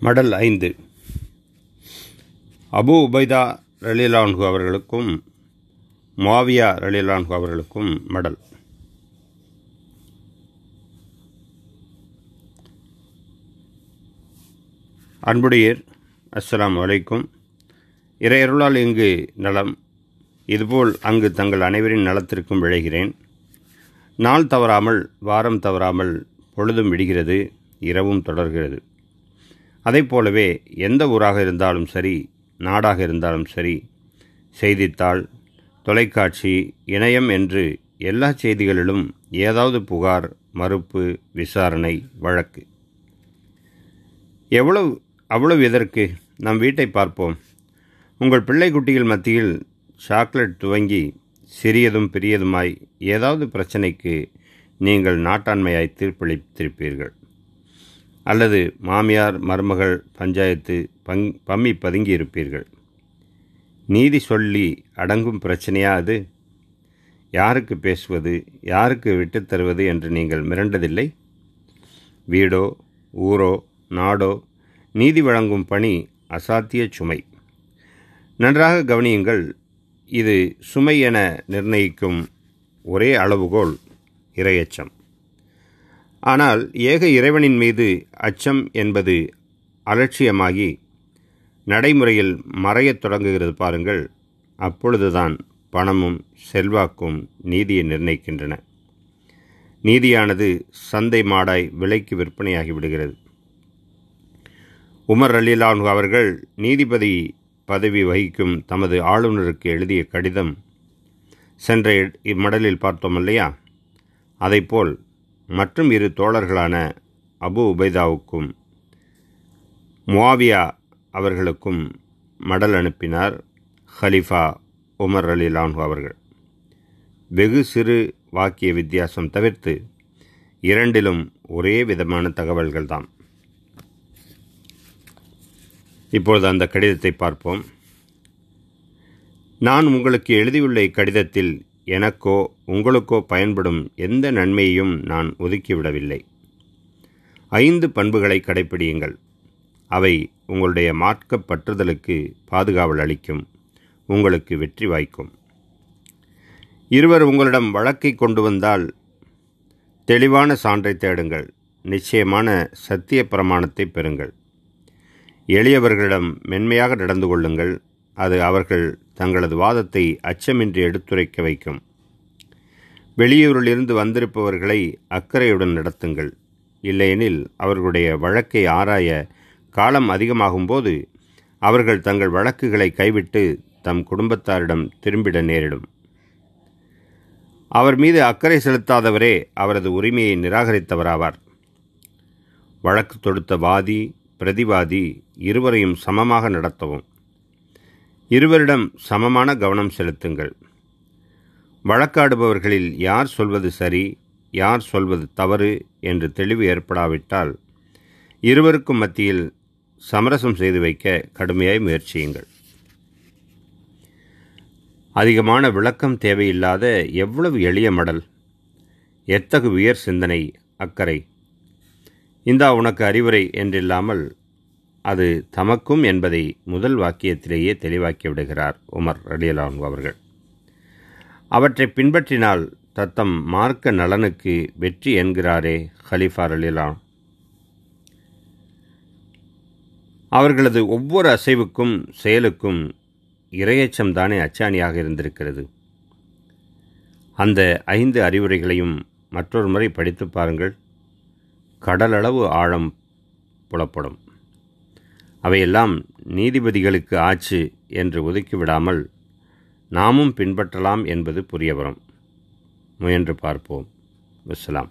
மடல் ஐந்து. அபு உபைதா ரலிலான்ஹு அவர்களுக்கும் மாவியா ரலிலான்ஹு அவர்களுக்கும் மடல். அன்புடையர் அஸ்லாம் வலைக்கும் இறையருளால் இங்கு நலம். இதுபோல் அங்கு தங்கள் அனைவரின் நலத்திற்கும் விழைகிறேன். நாள் தவறாமல் வாரம் தவறாமல் பொழுதும் விடுகிறது இரவும் தொடர்கிறது. அதைப் போலவே எந்த ஊராக இருந்தாலும் சரி நாடாக இருந்தாலும் சரி செய்தித்தாள் தொலைக்காட்சி இணையம் என்று எல்லா செய்திகளிலும் ஏதாவது புகார் மறுப்பு விசாரணை வழக்கு. எவ்வளவு அவ்வளவு எதற்கு? நம் வீட்டை பார்ப்போம். உங்கள் பிள்ளைக்குட்டிகள் மத்தியில் சாக்லேட் துவங்கி சிறியதும் பெரியதுமாய் ஏதாவது பிரச்சனைக்கு நீங்கள் நாட்டாண்மையாய் தீர்ப்பளித்திருப்பீர்கள். அல்லது மாமியார் மருமகள் பஞ்சாயத்து பங் பம்மி பதுங்கி இருப்பீர்கள் நீதி சொல்லி அடங்கும் பிரச்சனையா அது? யாருக்கு பேசுவது யாருக்கு விட்டுத் தருவது என்று நீங்கள் மிரண்டதில்லை? வீடோ ஊரோ நாடோ நீதி வழங்கும் பணி அசாத்திய சுமை. நன்றாக கவனியுங்கள் இது சுமை என நிர்ணயிக்கும் ஒரே அளவுகோல் இரையச்சம். ஆனால் ஏக இறைவனின் மீது அச்சம் என்பது அலட்சியமாகி நடைமுறையில் மறையத் தொடங்குகிறது பாருங்கள். அப்பொழுதுதான் பணமும் செல்வாக்கும் நீதியை நிர்ணயிக்கின்றன. நீதியானது சந்தை மாடாய் விலைக்கு விற்பனையாகி விடுகிறது. உமர் அலிலான் அவர்கள் நீதிபதி பதவி வகிக்கும் தமது ஆளுநருக்கு எழுதிய கடிதம் சென்ற இம்மடலில் பார்த்தோம் இல்லையா? அதைப்போல் மற்றும் இரு தோழர்களான அபு உபைதாவுக்கும் முவாவியா அவர்களுக்கும் மடல் அனுப்பினார் ஹலிஃபா உமர் அலி லான்ஹு அவர்கள். வெகு சிறு வாக்கிய வித்தியாசம் தவிர்த்து இரண்டிலும் ஒரே விதமான தகவல்கள்தான். இப்பொழுது அந்த கடிதத்தை பார்ப்போம். நான் உங்களுக்கு எழுதியுள்ள இக்கடிதத்தில் எனக்கோ உங்களுக்கோ பயன்படும் எந்த நன்மையையும் நான் ஒதுக்கிவிடவில்லை. ஐந்து பண்புகளை கடைப்பிடியுங்கள். அவை உங்களுடைய மார்க்க பற்றுதலுக்கு பாதுகாவல் அளிக்கும். உங்களுக்கு வெற்றி வாய்க்கும். இருவர் உங்களிடம் வழக்கை கொண்டு வந்தால் தெளிவான சான்றை தேடுங்கள். நிச்சயமான சத்திய பிரமாணத்தை பெறுங்கள். எளியவர்களிடம் மென்மையாக நடந்து கொள்ளுங்கள். அது அவர்கள் தங்களது வாதத்தை அச்சமின்றி எடுத்துரைக்க வைக்கும். வெளியூரிலிருந்து வந்திருப்பவர்களை அக்கறையுடன் நடத்துங்கள். இல்லையெனில் அவர்களுடைய வழக்கை ஆராய காலம் அதிகமாகும்போது அவர்கள் தங்கள் வழக்குகளை கைவிட்டு தம் குடும்பத்தாரிடம் திரும்பிட நேரிடும். அவர் மீது அக்கறை செலுத்தாதவரே அவரது உரிமையை நிராகரித்தவராவார். வழக்கு தொடுத்த வாதி பிரதிவாதி இருவரையும் சமமாக நடத்தவும். இருவரிடம் சமமான கவனம் செலுத்துங்கள். வழக்காடுபவர்களில் யார் சொல்வது சரி யார் சொல்வது தவறு என்று தெளிவு ஏற்படாவிட்டால் இருவருக்கும் மத்தியில் சமரசம் செய்து வைக்க கடுமையாய் முயற்சியுங்கள். அதிகமான விளக்கம் தேவையில்லாத எவ்வளவு எளிய மடல் எத்தகு உயர் சிந்தனை அக்கறை. இந்தா உனக்கு அறிவுரை என்றில்லாமல் அது தமக்கும் என்பதை முதல் வாக்கியத்திலேயே தெளிவாக்கி விடுகிறார் உமர் ரலியலான் அவர்கள். அவற்றை பின்பற்றினால் தத்தம் மார்க்க நலனுக்கு வெற்றி என்கிறாரே ஹலிஃபா ரலிலான் அவர்களது ஒவ்வொரு அசைவுக்கும் செயலுக்கும் இரையச்சம் தானே அச்சாணியாக இருந்திருக்கிறது. அந்த ஐந்து அறிவுரைகளையும் மற்றொரு முறை படித்து பாருங்கள். கடலளவு ஆழம் புலப்படும். அவையெல்லாம் நீதிபதிகளுக்கு ஆச்சு என்று ஒதுக்கிவிடாமல் நாமும் பின்பற்றலாம் என்பது புரிய வரும் முயன்று பார்ப்போம். வசலாம்